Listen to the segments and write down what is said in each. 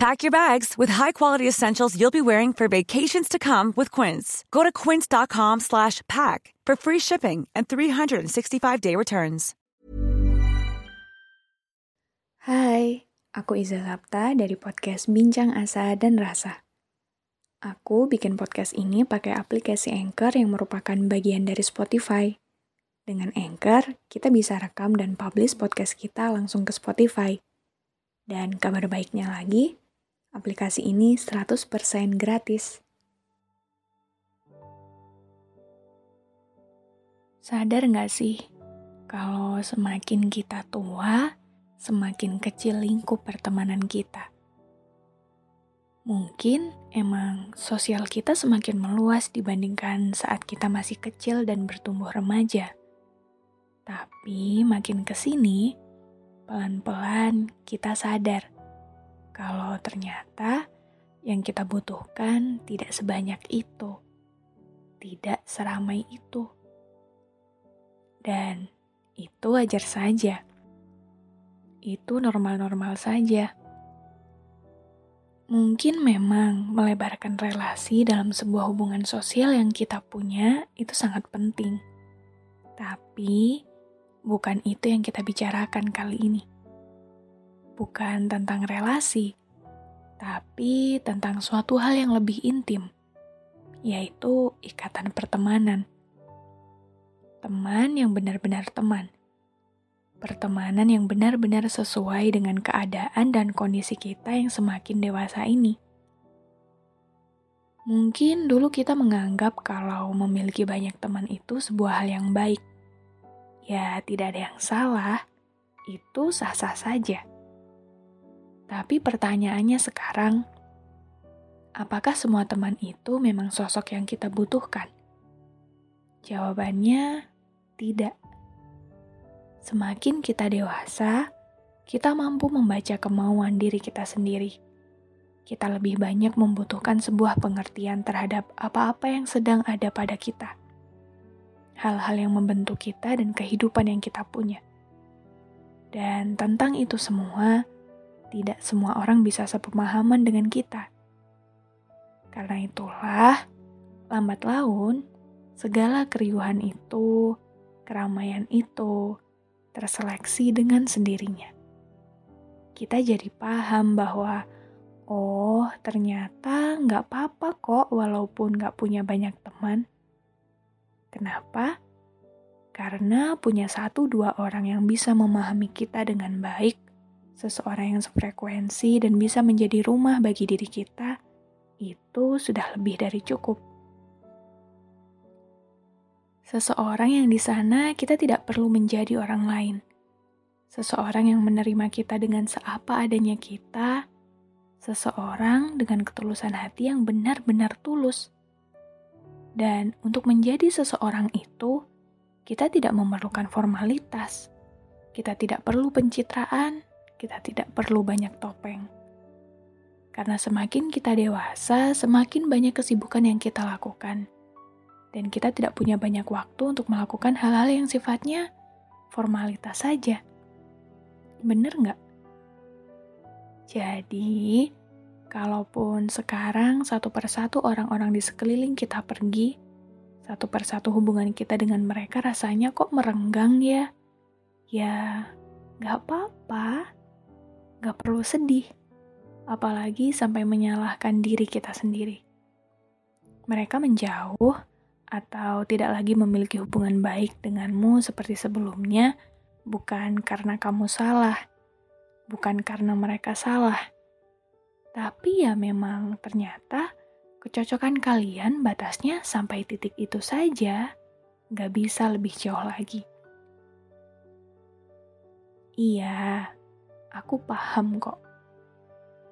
Pack your bags with high-quality essentials you'll be wearing for vacations to come with Quince. Go to quince.com slash pack for free shipping and 365-day returns. Hai, aku Iza Sapta dari podcast Bincang Asa dan Rasa. Aku bikin podcast ini pakai aplikasi Anchor yang merupakan bagian dari Spotify. Dengan Anchor, kita bisa rekam dan publish podcast kita langsung ke Spotify. Dan kabar baiknya lagi, aplikasi ini 100% gratis. Sadar nggak sih, kalau semakin kita tua, semakin kecil lingkup pertemanan kita. Mungkin emang sosial kita semakin meluas dibandingkan saat kita masih kecil dan bertumbuh remaja. Tapi makin ke sini, pelan-pelan kita sadar kalau ternyata yang kita butuhkan tidak sebanyak itu, tidak seramai itu. Dan itu wajar saja. Itu normal-normal saja Mungkin memang melebarkan relasi dalam sebuah hubungan sosial yang kita punya itu sangat penting. Tapi bukan itu yang kita bicarakan kali ini. Bukan tentang relasi, tapi tentang suatu hal yang lebih intim, yaitu ikatan pertemanan. Teman yang benar-benar teman pertemanan yang benar-benar sesuai dengan keadaan dan kondisi kita yang semakin dewasa ini. Mungkin dulu kita menganggap kalau memiliki banyak teman itu sebuah hal yang baik. Ya, tidak ada yang salah, itu sah-sah saja. Tapi pertanyaannya sekarang, apakah semua teman itu memang sosok yang kita butuhkan? Jawabannya tidak. Semakin kita dewasa, kita mampu membaca kemauan diri kita sendiri. Kita lebih banyak membutuhkan sebuah pengertian terhadap apa-apa yang sedang ada pada kita. Hal-hal yang membentuk kita dan kehidupan yang kita punya. Dan tentang itu semua, tidak semua orang bisa sepemahaman dengan kita. Karena itulah, lambat laun, segala keriuhan itu, keramaian itu, terseleksi dengan sendirinya. Kita jadi paham bahwa, oh ternyata nggak apa-apa kok walaupun nggak punya banyak teman. Kenapa? Karena punya satu dua orang yang bisa memahami kita dengan baik, seseorang yang sefrekuensi dan bisa menjadi rumah bagi diri kita, itu sudah lebih dari cukup. Seseorang yang di sana kita tidak perlu menjadi orang lain. Seseorang yang menerima kita dengan seapa adanya kita. Seseorang dengan ketulusan hati yang benar-benar tulus. Dan untuk menjadi seseorang itu, kita tidak memerlukan formalitas. Kita tidak perlu pencitraan, kita tidak perlu banyak topeng. Karena semakin kita dewasa, semakin banyak kesibukan yang kita lakukan dan kita tidak punya banyak waktu untuk melakukan hal-hal yang sifatnya formalitas saja. Bener nggak? Jadi, kalaupun sekarang satu persatu orang-orang di sekeliling kita pergi, satu persatu hubungan kita dengan mereka rasanya kok merenggang ya? Ya, nggak apa-apa. Nggak perlu sedih. Apalagi sampai menyalahkan diri kita sendiri. Mereka menjauh, atau tidak lagi memiliki hubungan baik denganmu seperti sebelumnya, bukan karena kamu salah, bukan karena mereka salah, tapi ya memang ternyata kecocokan kalian batasnya sampai titik itu saja, gak bisa lebih jauh lagi. Iya, aku paham kok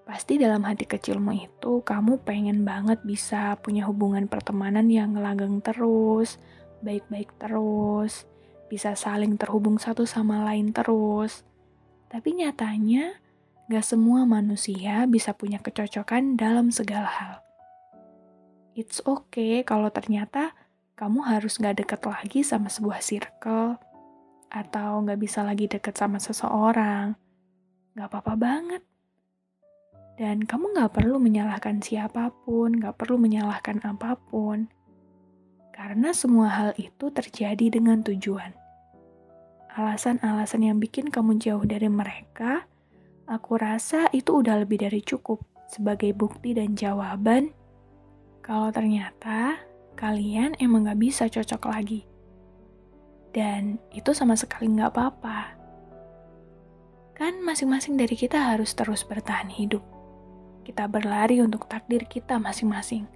Pasti dalam hati kecilmu itu kamu pengen banget bisa punya hubungan pertemanan yang langgeng terus, baik-baik terus, bisa saling terhubung satu sama lain terus. Tapi nyatanya, gak semua manusia bisa punya kecocokan dalam segala hal. It's okay kalau ternyata kamu harus gak deket lagi sama sebuah circle, atau gak bisa lagi deket sama seseorang. Gak apa-apa banget. Dan kamu gak perlu menyalahkan siapa pun, gak perlu menyalahkan apa pun. Karena semua hal itu terjadi dengan tujuan. Alasan-alasan yang bikin kamu jauh dari mereka, aku rasa itu udah lebih dari cukup sebagai bukti dan jawaban kalau ternyata kalian emang gak bisa cocok lagi. Dan itu sama sekali gak apa-apa. Kan masing-masing dari kita harus terus bertahan hidup kita berlari untuk takdir kita masing-masing.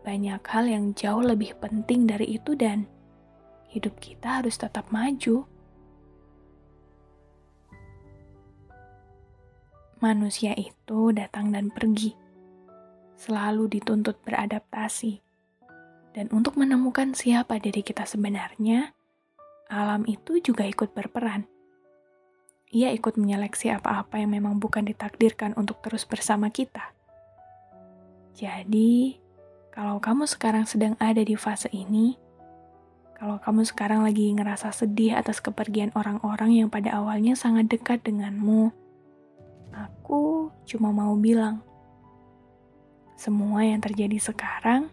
Banyak hal yang jauh lebih penting dari itu, dan hidup kita harus tetap maju. Manusia itu datang dan pergi, selalu dituntut beradaptasi, dan untuk menemukan siapa diri kita sebenarnya, alam itu juga ikut berperan ia ikut menyeleksi apa-apa yang memang bukan ditakdirkan untuk terus bersama kita. Jadi, kalau kamu sekarang sedang ada di fase ini, kalau kamu sekarang lagi ngerasa sedih atas kepergian orang-orang yang pada awalnya sangat dekat denganmu, aku cuma mau bilang, semua yang terjadi sekarang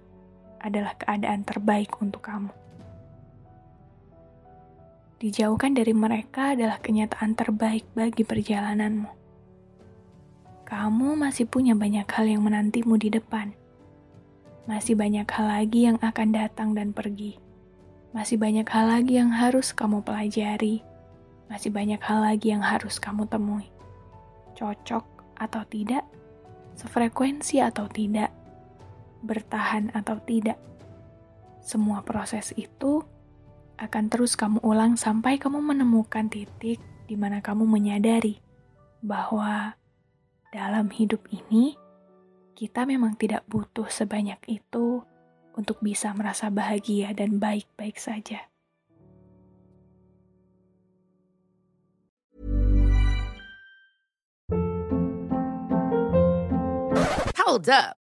adalah keadaan terbaik untuk kamu. Dijauhkan dari mereka adalah kenyataan terbaik bagi perjalananmu. Kamu masih punya banyak hal yang menantimu di depan. Masih banyak hal lagi yang akan datang dan pergi. Masih banyak hal lagi yang harus kamu pelajari. Masih banyak hal lagi yang harus kamu temui. Cocok atau tidak, sefrekuensi atau tidak, bertahan atau tidak. Semua proses itu akan terus kamu ulang sampai kamu menemukan titik di mana kamu menyadari bahwa dalam hidup ini kita memang tidak butuh sebanyak itu untuk bisa merasa bahagia dan baik-baik saja. Hold up.